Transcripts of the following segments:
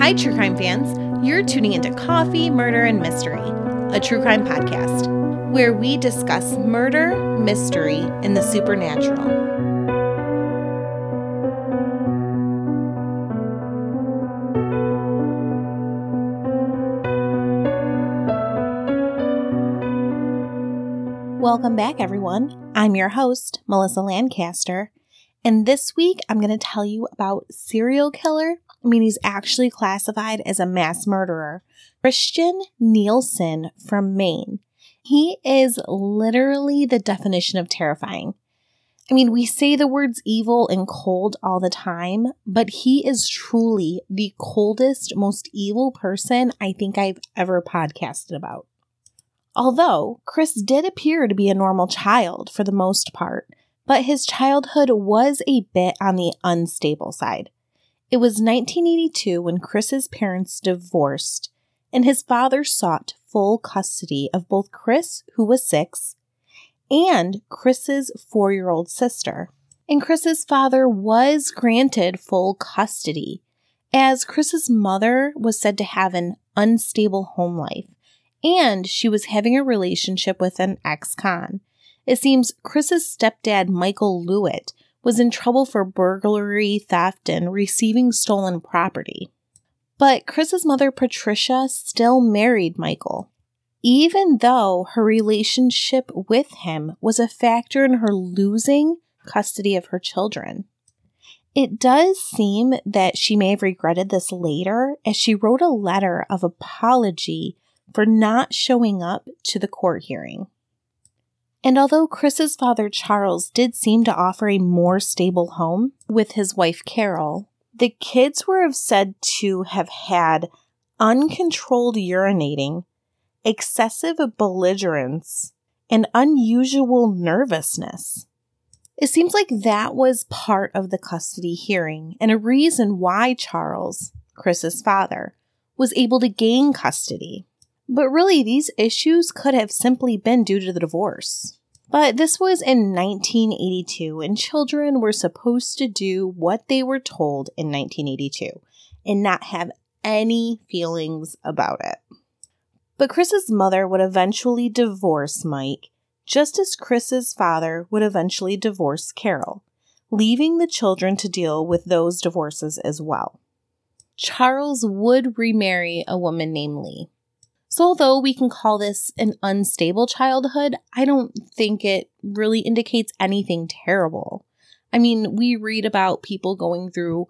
Hi, true crime fans. You're tuning into Coffee, Murder, and Mystery, a true crime podcast where we discuss murder, mystery, and the supernatural. Welcome back, everyone. I'm your host, Melissa Lancaster, and this week I'm going to tell you about serial killer I mean, he's actually classified as a mass murderer. Christian Nielsen from Maine. He is literally the definition of terrifying. I mean, we say the words evil and cold all the time, but he is truly the coldest, most evil person I think I've ever podcasted about. Although Chris did appear to be a normal child for the most part, but his childhood was a bit on the unstable side. It was 1982 when Chris's parents divorced, and his father sought full custody of both Chris, who was six, and Chris's four year old sister. And Chris's father was granted full custody, as Chris's mother was said to have an unstable home life, and she was having a relationship with an ex con. It seems Chris's stepdad, Michael Lewitt, was in trouble for burglary, theft, and receiving stolen property. But Chris's mother, Patricia, still married Michael, even though her relationship with him was a factor in her losing custody of her children. It does seem that she may have regretted this later as she wrote a letter of apology for not showing up to the court hearing. And although Chris's father Charles did seem to offer a more stable home with his wife Carol, the kids were said to have had uncontrolled urinating, excessive belligerence, and unusual nervousness. It seems like that was part of the custody hearing and a reason why Charles, Chris's father, was able to gain custody. But really, these issues could have simply been due to the divorce. But this was in 1982, and children were supposed to do what they were told in 1982 and not have any feelings about it. But Chris's mother would eventually divorce Mike, just as Chris's father would eventually divorce Carol, leaving the children to deal with those divorces as well. Charles would remarry a woman named Lee. So, although we can call this an unstable childhood, I don't think it really indicates anything terrible. I mean, we read about people going through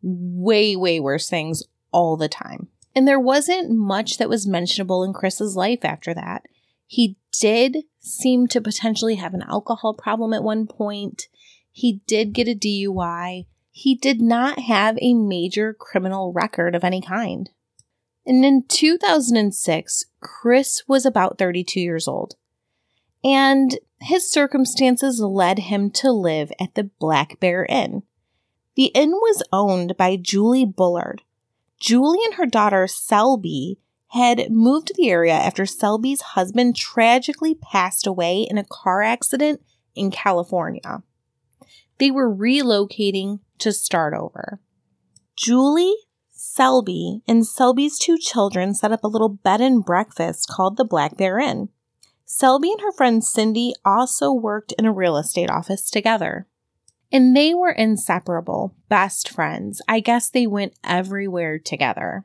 way, way worse things all the time. And there wasn't much that was mentionable in Chris's life after that. He did seem to potentially have an alcohol problem at one point. He did get a DUI. He did not have a major criminal record of any kind. And in 2006, Chris was about 32 years old. And his circumstances led him to live at the Black Bear Inn. The inn was owned by Julie Bullard. Julie and her daughter Selby had moved to the area after Selby's husband tragically passed away in a car accident in California. They were relocating to start over. Julie Selby and Selby's two children set up a little bed and breakfast called the Black Bear Inn. Selby and her friend Cindy also worked in a real estate office together. And they were inseparable, best friends. I guess they went everywhere together.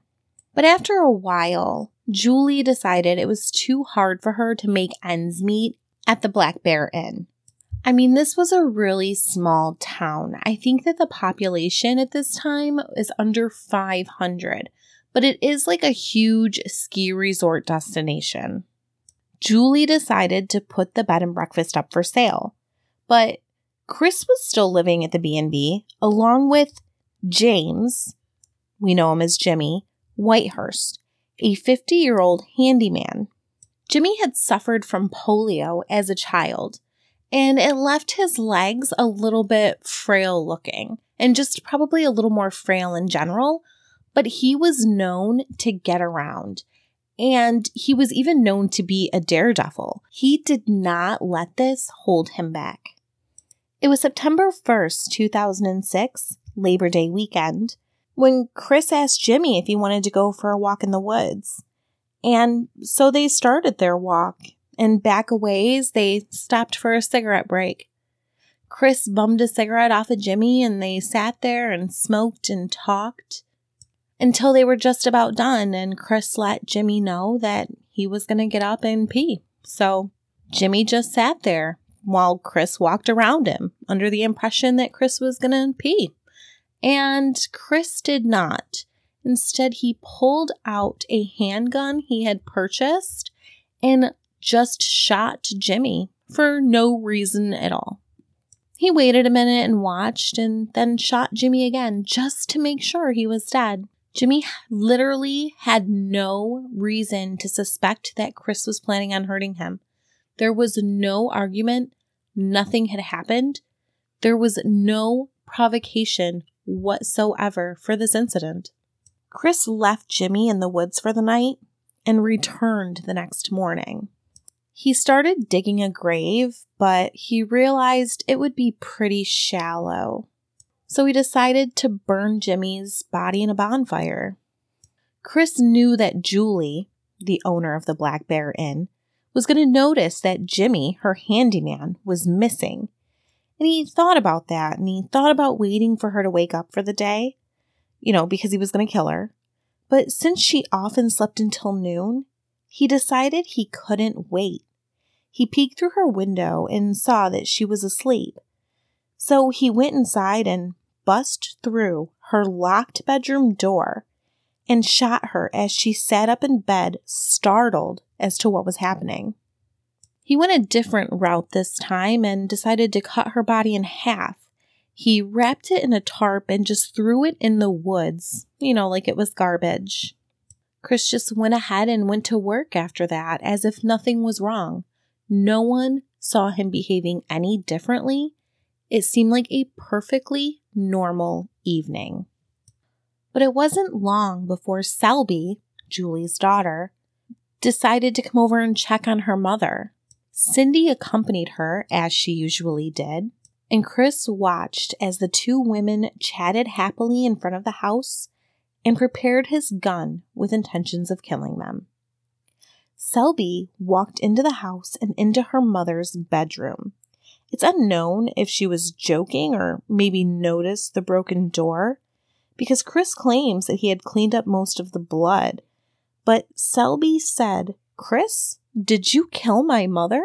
But after a while, Julie decided it was too hard for her to make ends meet at the Black Bear Inn. I mean, this was a really small town. I think that the population at this time is under 500, but it is like a huge ski resort destination. Julie decided to put the bed and breakfast up for sale, but Chris was still living at the B&B along with James, we know him as Jimmy, Whitehurst, a 50-year-old handyman. Jimmy had suffered from polio as a child and it left his legs a little bit frail looking and just probably a little more frail in general. But he was known to get around. And he was even known to be a daredevil. He did not let this hold him back. It was September 1st, 2006, Labor Day weekend. when Chris asked Jimmy if he wanted to go for a walk in the woods. And so they started their walk, and back a ways, they stopped for a cigarette break. Chris bummed a cigarette off of Jimmy, and they sat there and smoked and talked until they were just about done. And Chris let Jimmy know that he was going to get up and pee. So Jimmy just sat there while Chris walked around him under the impression that Chris was going to pee. And Chris did not. Instead, he pulled out a handgun he had purchased and just shot Jimmy for no reason at all. He waited a minute and watched and then shot Jimmy again just to make sure he was dead. Jimmy literally had no reason to suspect that Chris was planning on hurting him. There was no argument, nothing had happened. There was no provocation whatsoever for this incident. Chris left Jimmy in the woods for the night and returned the next morning. He started digging a grave, but he realized it would be pretty shallow. So he decided to burn Jimmy's body in a bonfire. Chris knew that Julie, the owner of the Black Bear Inn, was going to notice that Jimmy, her handyman, was missing and he thought about that and he thought about waiting for her to wake up for the day, you know, because he was going to kill her. But since she often slept until noon, he decided he couldn't wait. He peeked through her window and saw that she was asleep. So he went inside and bust through her locked bedroom door and shot her as she sat up in bed, startled as to what was happening. He went a different route this time and decided to cut her body in half. He wrapped it in a tarp and just threw it in the woods, you know, like it was garbage. Chris just went ahead and went to work after that as if nothing was wrong. No one saw him behaving any differently. It seemed like a perfectly normal evening. But it wasn't long before Selby, Julie's daughter, decided to come over and check on her mother. Cindy accompanied her, as she usually did, and Chris watched as the two women chatted happily in front of the house and prepared his gun with intentions of killing them. Selby walked into the house and into her mother's bedroom. It's unknown if she was joking or maybe noticed the broken door, because Chris claims that he had cleaned up most of the blood. But Selby said, Chris, did you kill my mother?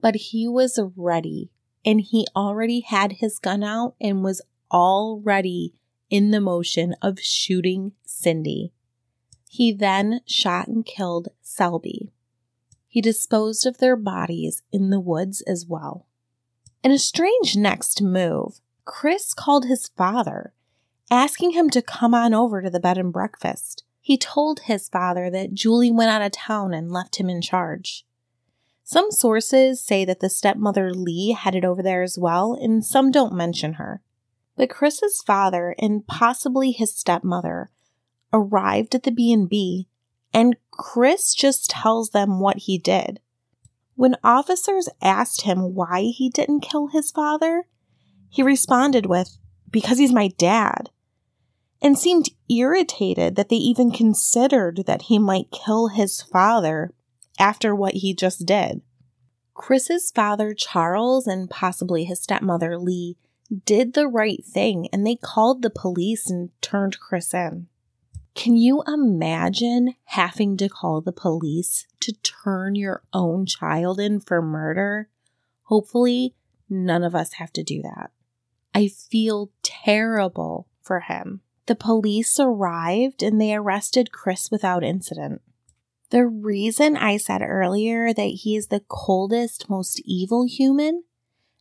But he was ready and he already had his gun out and was already in the motion of shooting Cindy. He then shot and killed Selby. He disposed of their bodies in the woods as well. In a strange next move, Chris called his father, asking him to come on over to the bed and breakfast. He told his father that Julie went out of town and left him in charge. Some sources say that the stepmother Lee headed over there as well, and some don't mention her. But Chris's father and possibly his stepmother arrived at the B&B, and Chris just tells them what he did. When officers asked him why he didn't kill his father, he responded with, Because he's my dad and seemed irritated that they even considered that he might kill his father after what he just did. Chris's father, Charles, and possibly his stepmother, Lee, did the right thing and they called the police and turned Chris in. Can you imagine having to call the police to turn your own child in for murder? Hopefully, none of us have to do that. I feel terrible for him. The police arrived and they arrested Chris without incident. The reason I said earlier that he is the coldest, most evil human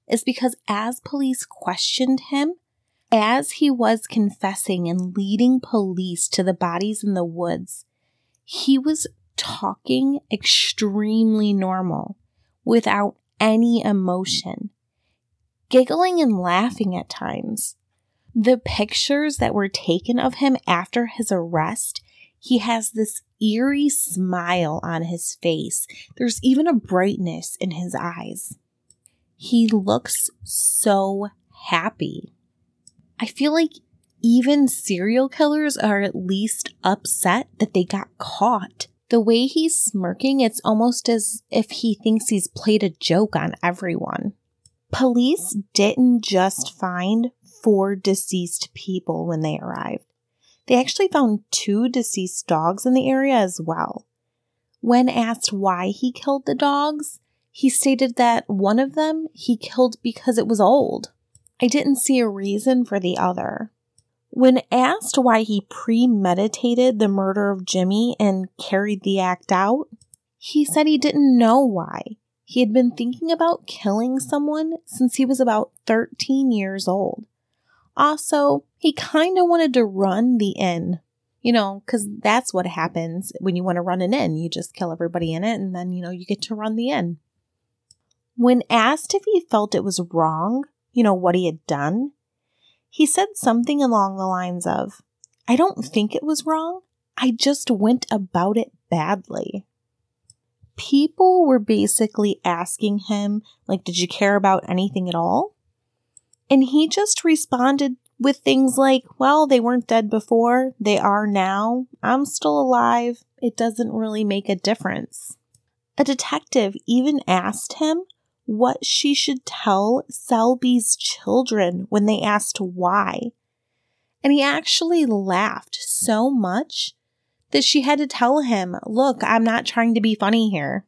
is because as police questioned him, as he was confessing and leading police to the bodies in the woods, he was talking extremely normal without any emotion, giggling and laughing at times. The pictures that were taken of him after his arrest, he has this eerie smile on his face. There's even a brightness in his eyes. He looks so happy. I feel like even serial killers are at least upset that they got caught. The way he's smirking, it's almost as if he thinks he's played a joke on everyone. Police didn't just find four deceased people when they arrived. They actually found two deceased dogs in the area as well. When asked why he killed the dogs, he stated that one of them he killed because it was old. I didn't see a reason for the other. When asked why he premeditated the murder of Jimmy and carried the act out, he said he didn't know why. He had been thinking about killing someone since he was about 13 years old. Also, he kind of wanted to run the inn, you know, because that's what happens when you want to run an inn. You just kill everybody in it and then, you know, you get to run the inn. When asked if he felt it was wrong, you know, what he had done, he said something along the lines of, I don't think it was wrong. I just went about it badly. People were basically asking him, like, did you care about anything at all? And he just responded with things like, well, they weren't dead before, they are now. I'm still alive. It doesn't really make a difference. A detective even asked him what she should tell Selby's children when they asked why. And he actually laughed so much that she had to tell him, Look, I'm not trying to be funny here.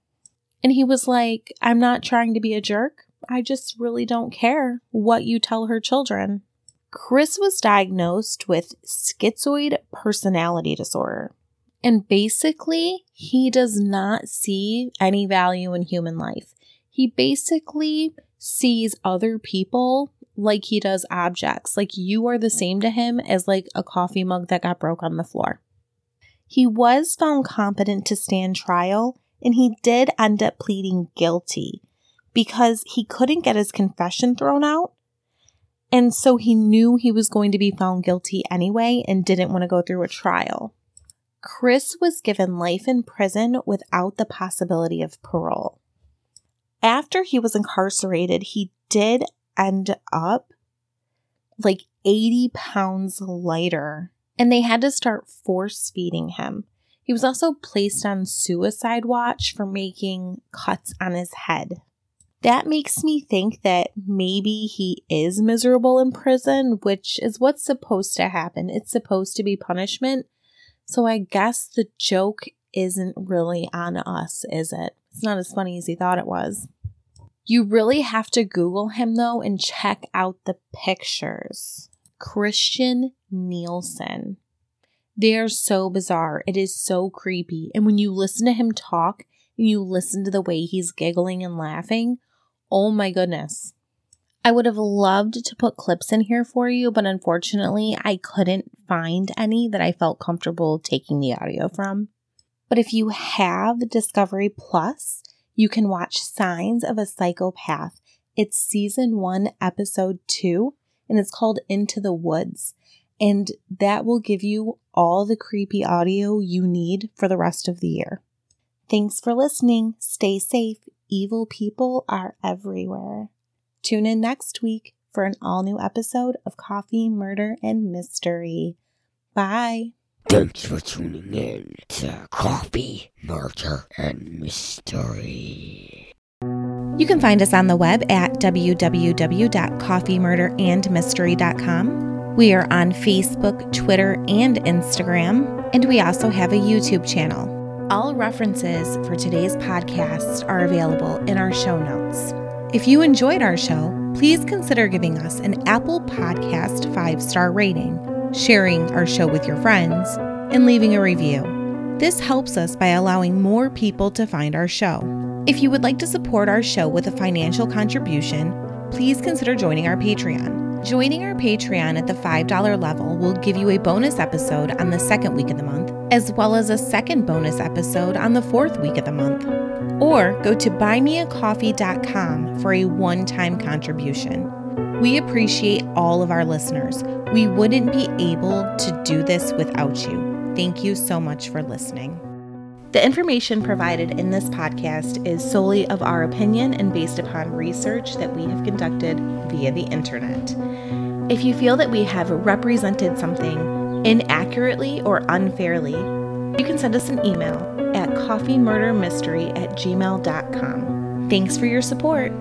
And he was like, I'm not trying to be a jerk. I just really don't care what you tell her children. Chris was diagnosed with schizoid personality disorder. And basically, he does not see any value in human life. He basically sees other people like he does objects. Like you are the same to him as like a coffee mug that got broke on the floor. He was found competent to stand trial and he did end up pleading guilty because he couldn't get his confession thrown out. And so he knew he was going to be found guilty anyway and didn't want to go through a trial. Chris was given life in prison without the possibility of parole. After he was incarcerated, he did end up like 80 pounds lighter, and they had to start force feeding him. He was also placed on suicide watch for making cuts on his head that makes me think that maybe he is miserable in prison, which is what's supposed to happen. It's supposed to be punishment. So I guess the joke isn't really on us, is it? It's not as funny as he thought it was. You really have to Google him though and check out the pictures. Christian Nielsen. They are so bizarre. It is so creepy. And when you listen to him talk and you listen to the way he's giggling and laughing, Oh my goodness. I would have loved to put clips in here for you, but unfortunately, I couldn't find any that I felt comfortable taking the audio from. But if you have Discovery Plus, you can watch Signs of a Psychopath. It's season one, episode two, and it's called Into the Woods. And that will give you all the creepy audio you need for the rest of the year. Thanks for listening. Stay safe evil people are everywhere. Tune in next week for an all new episode of Coffee, Murder, and Mystery. Bye. Thanks for tuning in to Coffee, Murder, and Mystery. You can find us on the web at www.coffeemurderandmystery.com. We are on Facebook, Twitter, and Instagram, and we also have a YouTube channel. All references for today's podcast are available in our show notes. If you enjoyed our show, please consider giving us an Apple Podcast five star rating, sharing our show with your friends, and leaving a review. This helps us by allowing more people to find our show. If you would like to support our show with a financial contribution, please consider joining our Patreon. Joining our Patreon at the $5 level will give you a bonus episode on the second week of the month, as well as a second bonus episode on the fourth week of the month. Or go to buymeacoffee.com for a one time contribution. We appreciate all of our listeners. We wouldn't be able to do this without you. Thank you so much for listening. The information provided in this podcast is solely of our opinion and based upon research that we have conducted via the internet. If you feel that we have represented something inaccurately or unfairly, you can send us an email at coffeemurdermystery at gmail.com. Thanks for your support.